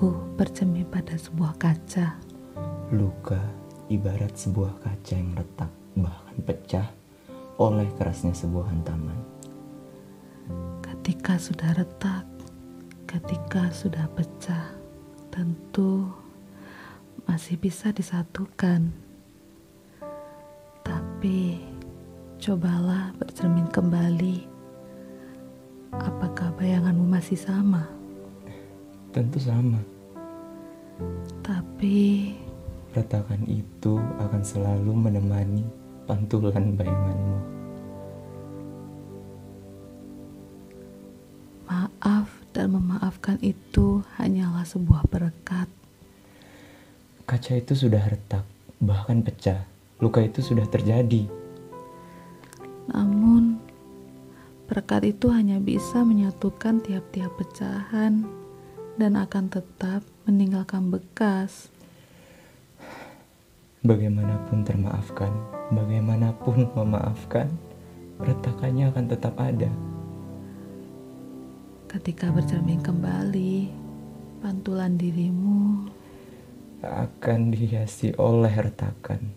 Aku bercermin pada sebuah kaca. Luka ibarat sebuah kaca yang retak, bahkan pecah oleh kerasnya sebuah hantaman. Ketika sudah retak, ketika sudah pecah, tentu masih bisa disatukan. Tapi cobalah bercermin kembali. Apakah bayanganmu masih sama? Tentu sama, Tapi retakan itu akan selalu menemani pantulan bayanganmu. maaf dan memaafkan itu hanyalah sebuah berkat. Kaca itu sudah retak, bahkan pecah. Luka itu sudah terjadi. Namun, berkat itu hanya bisa menyatukan tiap-tiap pecahan dan akan tetap meninggalkan bekas. Bagaimanapun termaafkan, bagaimanapun memaafkan, retakannya akan tetap ada. Ketika bercermin kembali, pantulan dirimu akan dihiasi oleh retakan.